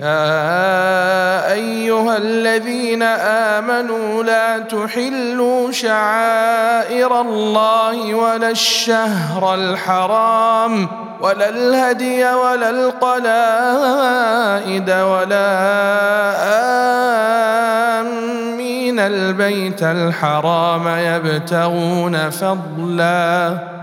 يا أيها الذين آمنوا لا تحلوا شعائر الله ولا الشهر الحرام ولا الهدي ولا القلائد ولا آمين. البيت الحرام يبتغون فضلا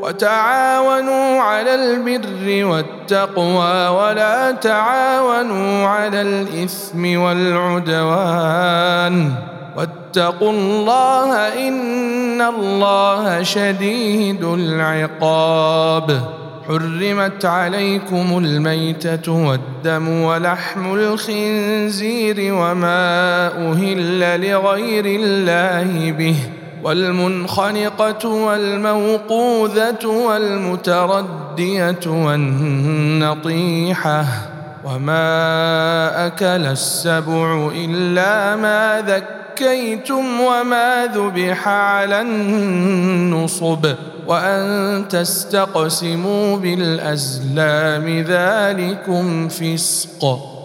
وتعاونوا على البر والتقوى ولا تعاونوا على الإثم والعدوان واتقوا الله إن الله شديد العقاب حرمت عليكم الميتة والدم ولحم الخنزير وما أهل لغير الله به والمنخنقة والموقوذة والمتردية والنطيحة وما أكل السبع إلا ما ذكيتم وما ذبح على النصب وأن تستقسموا بالأزلام ذلكم فسق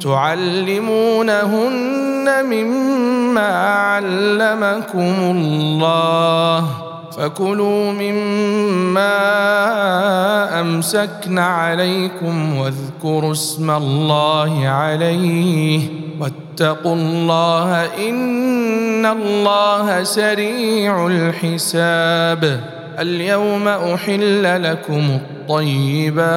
تعلمونهن مما علمكم الله فكلوا مما أمسكن عليكم واذكروا اسم الله عليه واتقوا الله إن الله سريع الحساب اليوم أحل لكم الطيبات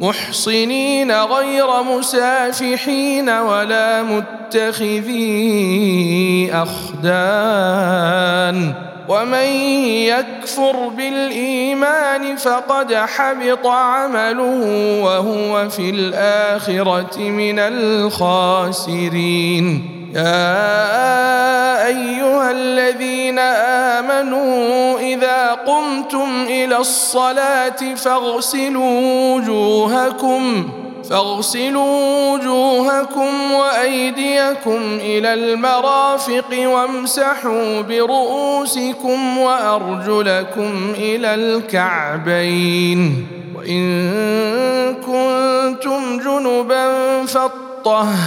محصنين غير مسافحين ولا متخذي أخدان. ومن يكفر بالإيمان فقد حبط عمله وهو في الآخرة من الخاسرين. يا أيها الذين آمنوا إذا قمتم إلى الصلاة فاغسلوا وجوهكم فاغسلوا وجوهكم وأيديكم إلى المرافق وامسحوا برؤوسكم وأرجلكم إلى الكعبين. وإن كنتم جنبا فاطهروا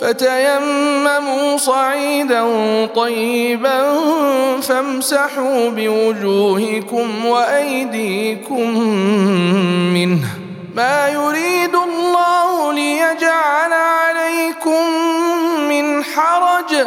فتيمموا صعيدا طيبا فامسحوا بوجوهكم وأيديكم منه. ما يريد الله ليجعل عليكم من حرج.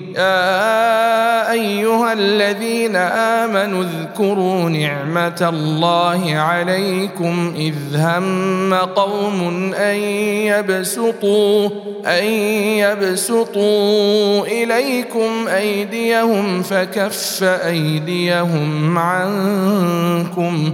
يا أيها الذين آمنوا اذكروا نعمة الله عليكم إذ هم قوم أن يبسطوا أن يبسطوا إليكم أيديهم فكف أيديهم عنكم.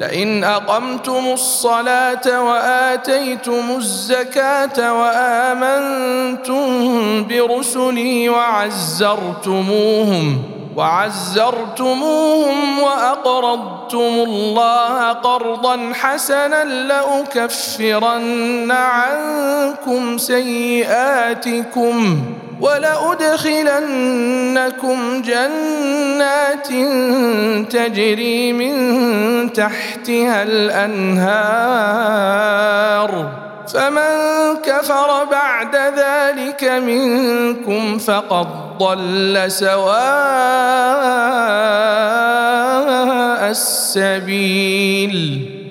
لئن أقمتم الصلاة وآتيتم الزكاة وآمنتم برسلي وعزرتموهم وعزرتموهم وأقرضتم الله قرضا حسنا لأكفرن عنكم سيئاتكم. ولأدخلنكم جنات تجري من تحتها الأنهار. فمن كفر بعد ذلك منكم فقد ضل سواء السبيل.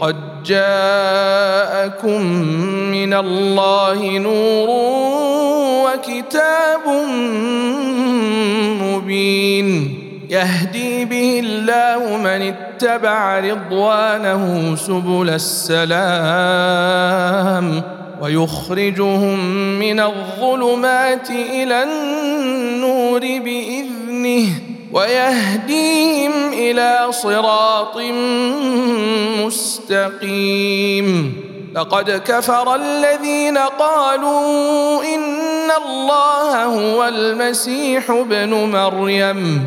قد جاءكم من الله نور وكتاب مبين يهدي به الله من اتبع رضوانه سبل السلام ويخرجهم من الظلمات إلى النور بإذنه ويهديهم إلى صراط مستقيم. لقد كفر الذين قالوا إن الله هو المسيح ابن مريم.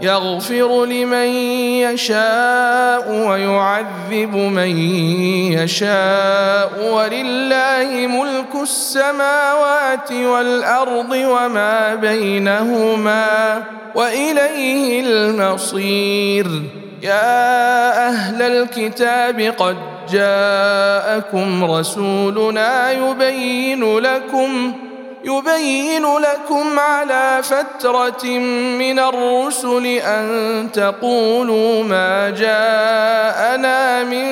يغفر لمن يشاء ويعذب من يشاء. ولله ملك السماوات والأرض وما بينهما وإليه المصير. يا أهل الكتاب قد جاءكم رسولنا يبين لكم يبين لكم على فترة من الرسل أن تقولوا ما جاءنا من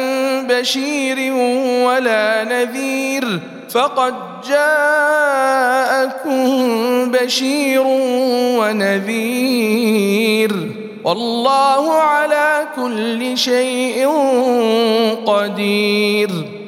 بشير ولا نذير فقد جاءكم بشير ونذير والله على كل شيء قدير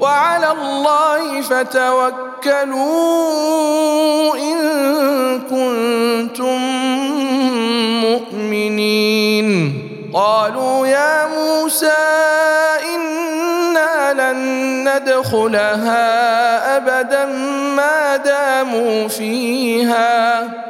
وعلى الله فتوكلوا إن كنتم مؤمنين. قالوا يا موسى إنا لن ندخلها ابدا ما داموا فيها.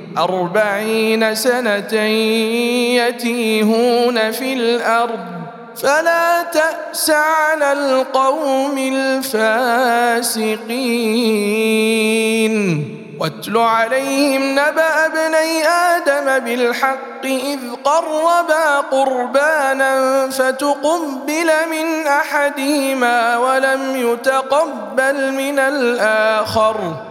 أربعين سنة يتيهون في الأرض. فلا تأس على القوم الفاسقين. واتل عليهم نبأ ابني آدم بالحق إذ قربا قربانا فتقبل من أحدهما ولم يتقبل من الآخر.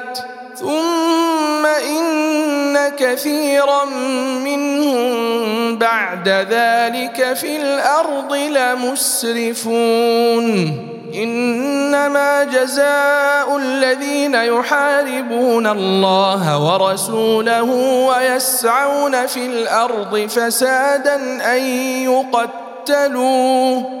ثم إن كثيرا منهم بعد ذلك في الأرض لمسرفون. إنما جزاء الذين يحاربون الله ورسوله ويسعون في الأرض فسادا أن يقتلوا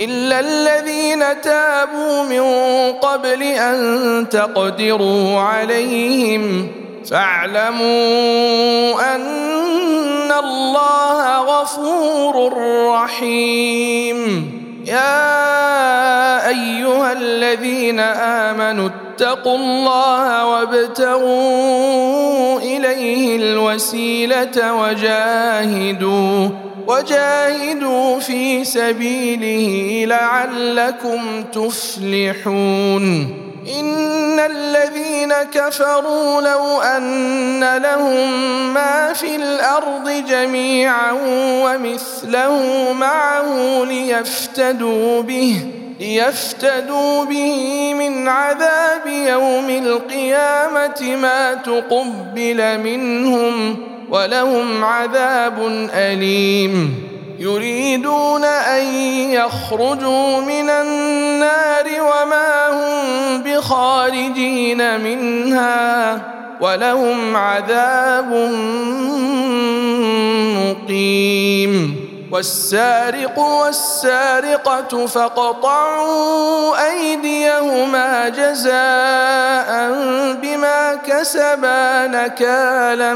إلا الذين تابوا من قبل أن تقدروا عليهم فاعلموا أن الله غفور رحيم. يا أيها الذين آمنوا اتقوا الله وابتغوا إليه الوسيلة وجاهدوا وجاهدوا في سبيله لعلكم تفلحون. إن الذين كفروا لو أن لهم ما في الأرض جميعا ومثله معه ليفتدوا به ليفتدوا به من عذاب يوم القيامة ما تقبل منهم. ولهم عذاب أليم. يريدون أن يخرجوا من النار وما هم بخارجين منها ولهم عذاب مقيم. والسارق والسارقة فاقطعوا أيديهما جزاء بما كسبا نكالا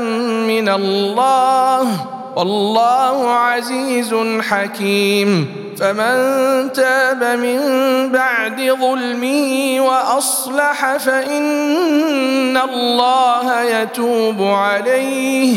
من الله. والله عزيز حكيم. فمن تاب من بعد ظلمه وأصلح فإن الله يتوب عليه.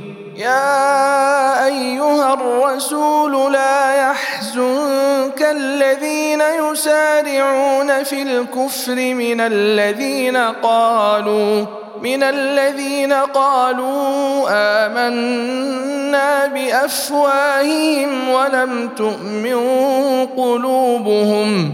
يا أيها الرسول لا يحزنك الذين يسارعون في الكفر من الذين قالوا من الذين قالوا آمنا بأفواههم ولم تؤمن قلوبهم.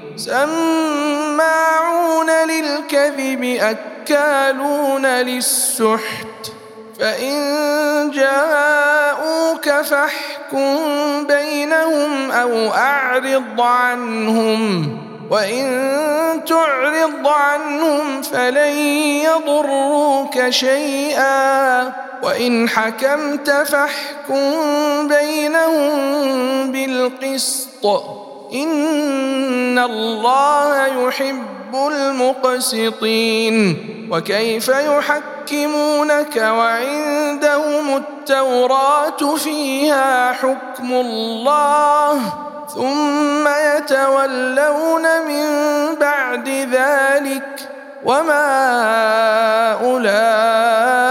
سماعون للكذب أكالون للسحت فإن جاءوك فاحكم بينهم أو أعرض عنهم وإن تعرض عنهم فلن يضروك شيئا وإن حكمت فاحكم بينهم بالقسط. ان الله يحب المقسطين وكيف يحكمونك وعندهم التوراه فيها حكم الله ثم يتولون من بعد ذلك وما اولئك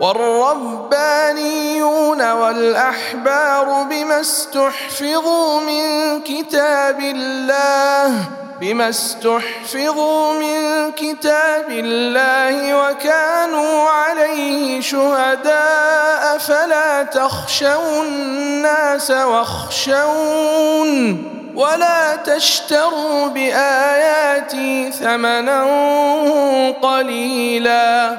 والربانيون والأحبار بما استحفظوا من كتاب الله بما استحفظوا من كتاب الله وكانوا عليه شهداء فلا تخشوا الناس واخشون ولا تشتروا بآياتي ثمنا قليلا.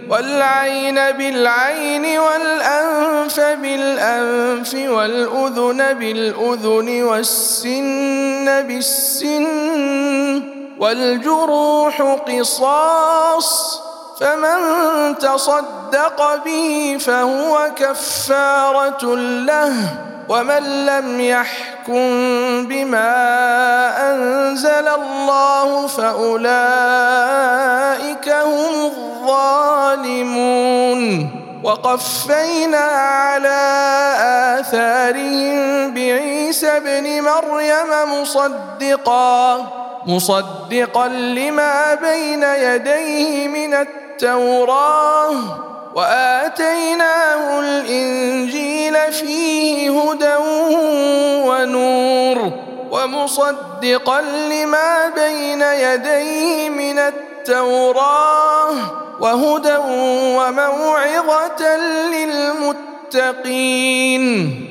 والعين بالعين والأنف بالأنف والأذن بالأذن والسن بالسن والجروح قصاص فمن تصدق به فهو كفارة له ومن لم يحكم بما أنزل الله فأولئك هم الظالمون. وقفينا على آثارهم بعيسى ابن مريم مصدقا. مصدقا لما بين يديه من التوراة وآتيناه الإنجيل فيه هدى ونور ومصدقا لما بين يديه من التوراة وهدى وموعظة للمتقين.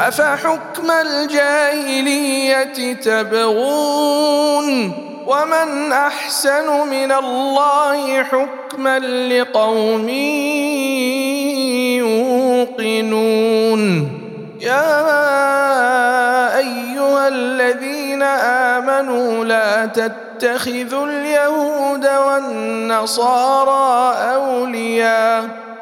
أفحكم الجاهلية تبغون ومن أحسن من الله حكما لقوم يوقنون يا أيها الذين آمنوا لا تتخذوا اليهود والنصارى أولياء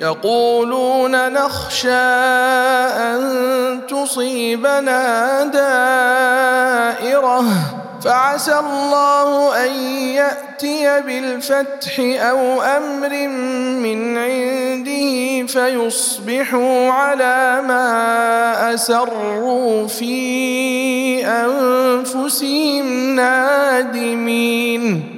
يقولون نخشى أن تصيبنا دائرة. فعسى الله أن يأتي بالفتح أو أمر من عنده فيصبحوا على ما أسروا في أنفسهم نادمين.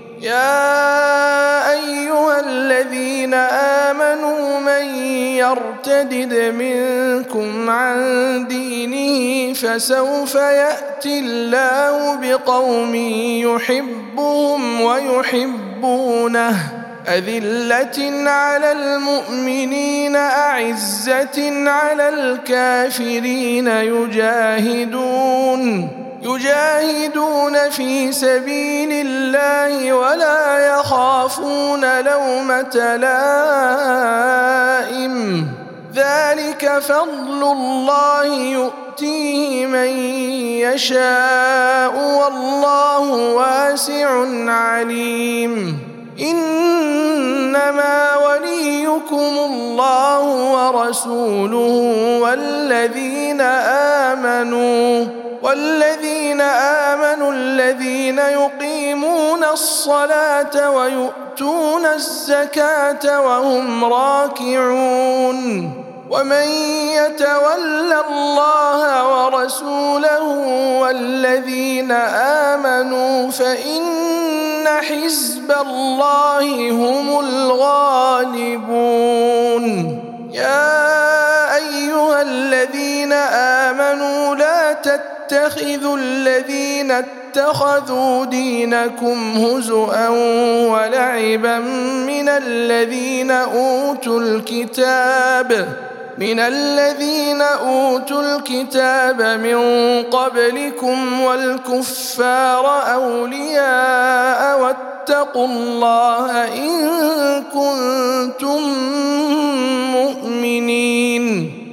يا أيها الذين آمنوا من يرتدد منكم عن دينه فسوف يأتي الله بقوم يحبهم ويحبونه. أذلة على المؤمنين أعزة على الكافرين يجاهدون. يجاهدون في سبيل الله ولا يخافون لومة لائم. ذلك فضل الله يؤتيه من يشاء والله واسع عليم. إنما وليكم الله ورسوله والذين آمنوا والذين آمنوا الذين يقيمون الصلاة ويؤتون الزكاة وهم راكعون. ومن يتول الله ورسوله والذين آمنوا فإن حزب الله هم الغالبون. يا أيها الذين آمنوا لا تتخذوا الذين اتخذوا دينكم هزءا ولعبا من الذين أوتوا الكتاب من الذين أوتوا الكتاب من قبلكم والكفار أولياء واتقوا الله إن كنتم مؤمنين.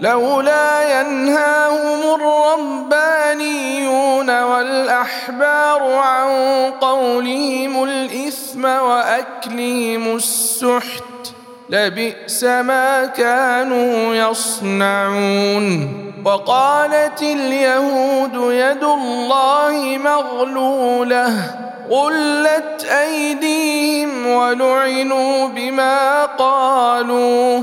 لولا ينهاهم الربانيون والأحبار عن قولهم الإثم وأكلهم السحت لبئس ما كانوا يصنعون وقالت اليهود يد الله مغلولة غلت أيديهم ولعنوا بما قالوا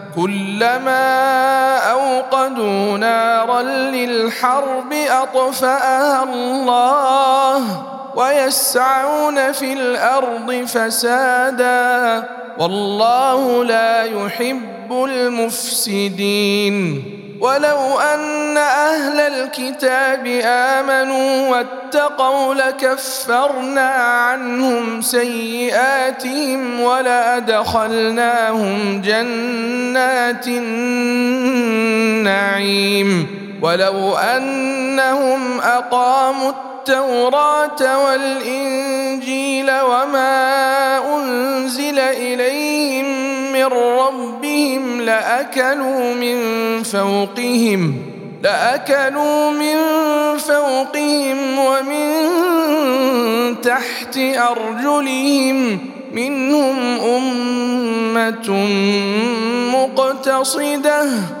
كلما أوقدوا نارا للحرب أطفأها الله ويسعون في الأرض فسادا والله لا يحب المفسدين ولو أن أهل الكتاب آمنوا واتقوا لكفرنا عنهم سيئاتهم ولادخلناهم جنات النعيم. ولو أنهم أقاموا التوراه والإنجيل وما أنزل إليهم من ربهم لأكلوا من فوقهم لأكلوا من فوقهم ومن تحت أرجلهم منهم أمة مقتصدة.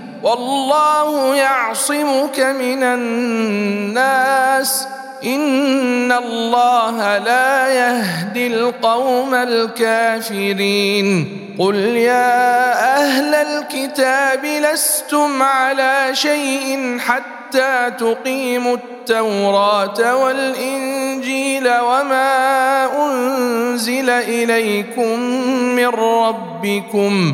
والله يعصمك من الناس. إن الله لا يهدي القوم الكافرين. قل يا أهل الكتاب لستم على شيء حتى تقيموا التوراة والإنجيل وما أنزل إليكم من ربكم.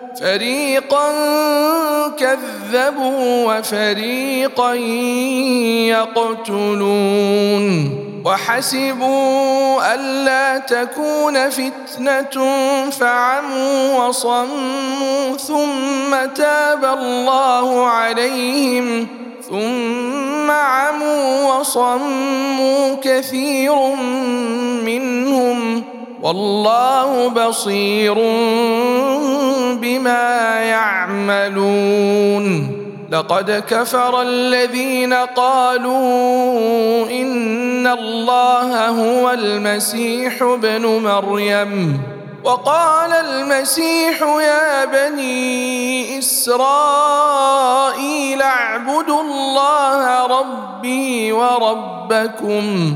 فريقا كذبوا وفريقا يقتلون وحسبوا ألا تكون فتنة فعموا وصموا ثم تاب الله عليهم ثم عموا وصموا كثير منهم والله بصير بما يعملون. لقد كفر الذين قالوا إن الله هو المسيح ابن مريم. وقال المسيح يا بني إسرائيل اعبدوا الله ربي وربكم.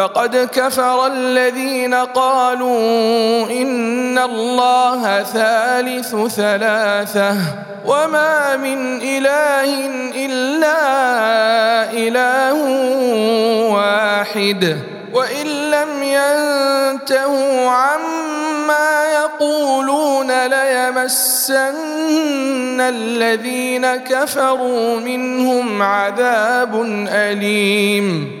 لقد كفر الذين قالوا إن الله ثالث ثلاثة وما من إله إلا إله واحد وإن لم ينتهوا عما يقولون ليمسن الذين كفروا منهم عذاب أليم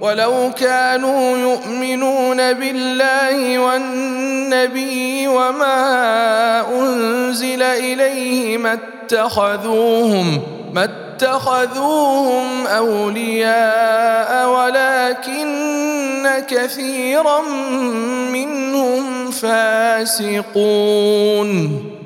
ولو كانوا يؤمنون بالله والنبي وما أنزل إليه ما اتخذوهم ما اتخذوهم أولياء ولكن كثيرا منهم فاسقون.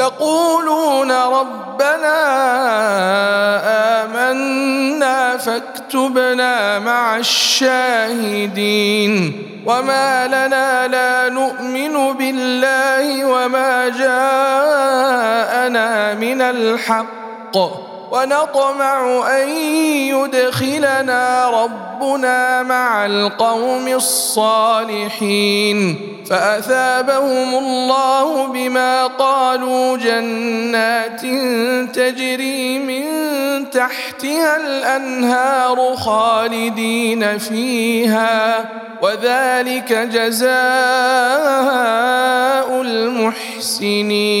يقولون ربنا آمنا فاكتبنا مع الشاهدين وما لنا لا نؤمن بالله وما جاءنا من الحق ونطمع أن يدخلنا ربنا مع القوم الصالحين فأثابهم الله بما قالوا جنات تجري من تحتها الأنهار خالدين فيها وذلك جزاء المحسنين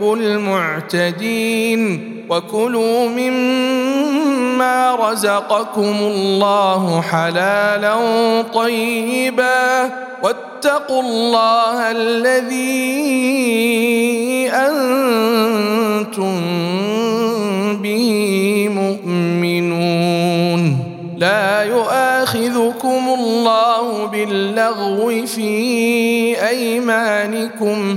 يحب المعتدين. وكلوا مما رزقكم الله حلالا طيبا. واتقوا الله الذي أنتم به مؤمنون. لا يؤاخذكم الله باللغو في أيمانكم.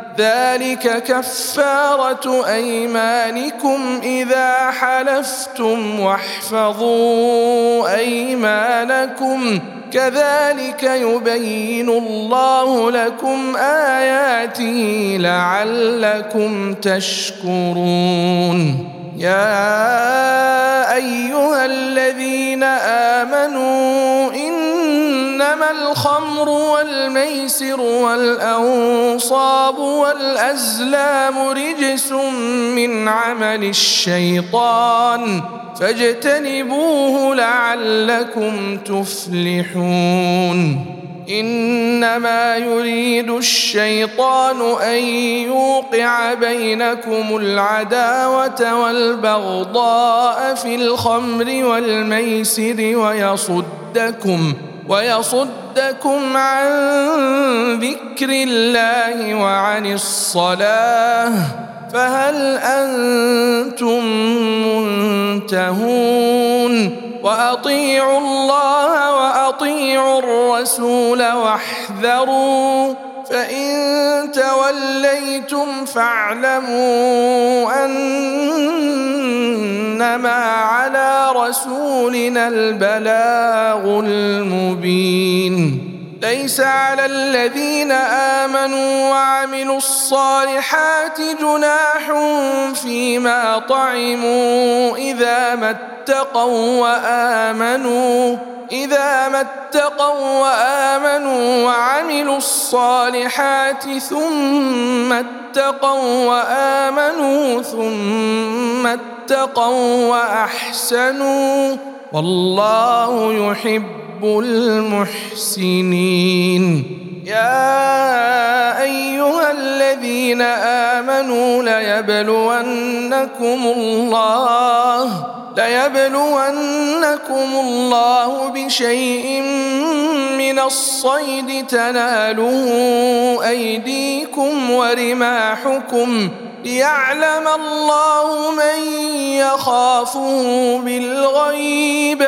ذلك كفارة أيمانكم إذا حلفتم واحفظوا أيمانكم. كذلك يبين الله لكم آياته لعلكم تشكرون. يا أيها الذين آمنوا الخمر والميسر والأنصاب والأزلام رجس من عمل الشيطان فاجتنبوه لعلكم تفلحون إنما يريد الشيطان أن يوقع بينكم العداوة والبغضاء في الخمر والميسر ويصدكم ويصدكم عن ذكر الله وعن الصلاة. فهل أنتم منتهون؟ وأطيعوا الله وأطيعوا الرسول واحذروا. فإن توليتم فاعلموا أنما على رسولنا البلاغ المبين. ليس على الذين آمنوا وعملوا الصالحات جناح فيما طعموا إذا ما اتقوا وآمنوا. إذا ما اتقوا وآمنوا وعملوا الصالحات ثم اتقوا وآمنوا ثم اتقوا وأحسنوا والله يحب المحسنين يا أيها الذين آمنوا ليبلونكم الله ليبلونكم الله بشيء من الصيد تناله أيديكم ورماحكم ليعلم الله من يخافه بالغيب.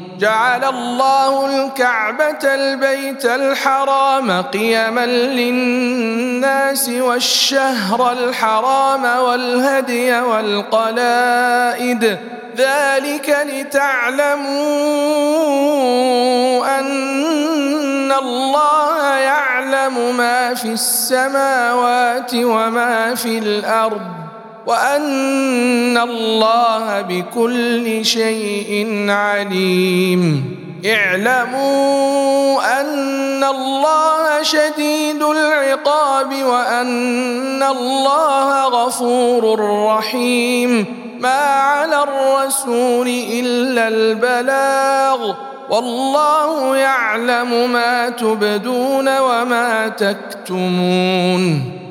جعل الله الكعبة البيت الحرام قيما للناس والشهر الحرام والهدي والقلائد. ذلك لتعلموا أن الله يعلم ما في السماوات وما في الأرض. وأن الله بكل شيء عليم. اعلموا أن الله شديد العقاب وأن الله غفور رحيم. ما على الرسول إلا البلاغ. والله يعلم ما تبدون وما تكتمون.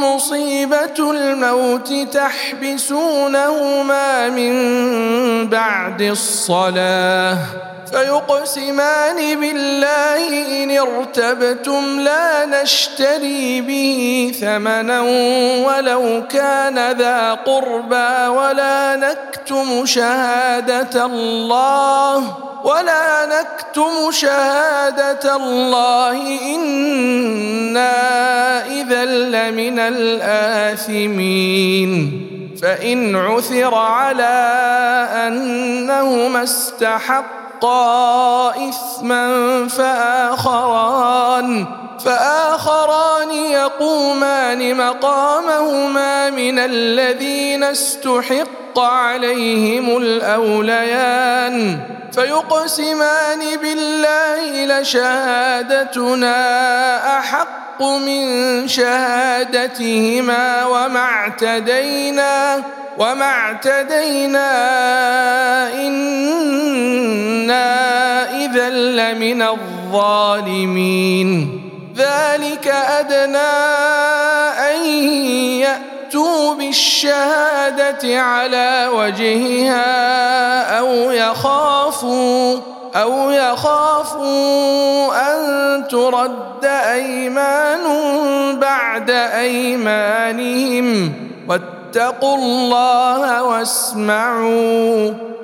مصيبة الموت تحبسونهما من بعد الصلاة. فيقسمان بالله إن ارتبتم لا نشتري به ثمنا ولو كان ذا قربى ولا نكتم شهادة الله ولا نكتم شهادة الله. إنا إذا لمن الآثمين. فإن عثر على أنهما استحقا حقا إثما فآخران فآخران يقومان مقامهما من الذين استحق عليهم الأوليان. فيقسمان بالله لشهادتنا أحق من شهادتهما وما اعتدينا وما اعتدينا إنا إذا لمن الظالمين. ذلك أدنى أن يأتوا بالشهادة على وجهها أو يخافوا أو يخافوا أن ترد أيمان بعد أيمانهم. واتقوا الله واسمعوا.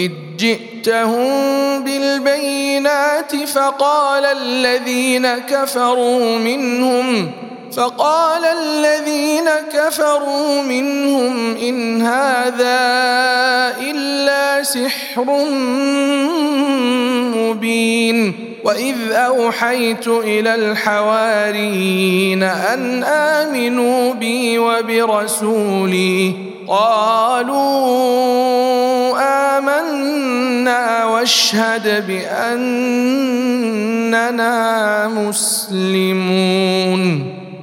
إذ جئتهم بالبينات فقال الذين كفروا منهم فقال الذين كفروا منهم إن هذا إلا سحر مبين. وإذ أوحيت إلى الحواريين أن آمنوا بي وبرسولي. قالوا آمنا واشهد بأننا مسلمون.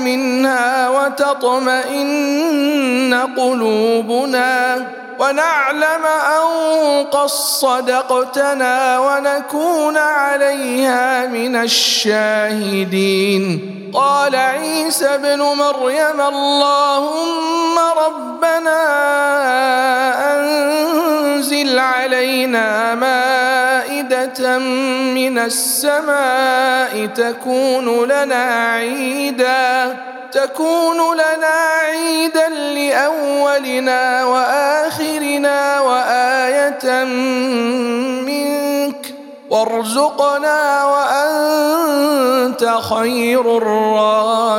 منها وتطمئن قلوبنا ونعلم أن قد صدقتنا ونكون عليها من الشاهدين. قال عيسى ابن مريم اللهم ربنا أنزل علينا مائدة من السماء تكون لنا عيدا تكون لنا عيدا لأولنا وآخرنا وآية منك. وارزقنا وأنت خير الرازقين.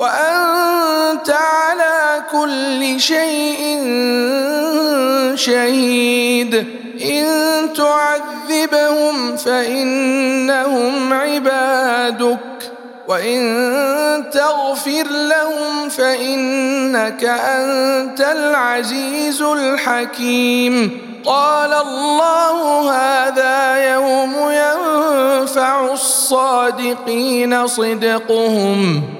وأنت على كل شيء شهيد. إن تعذبهم فإنهم عبادك. وإن تغفر لهم فإنك أنت العزيز الحكيم. قال الله هذا يوم ينفع الصادقين صدقهم.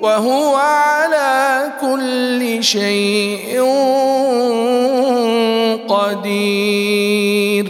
وهو على كل شيء قدير.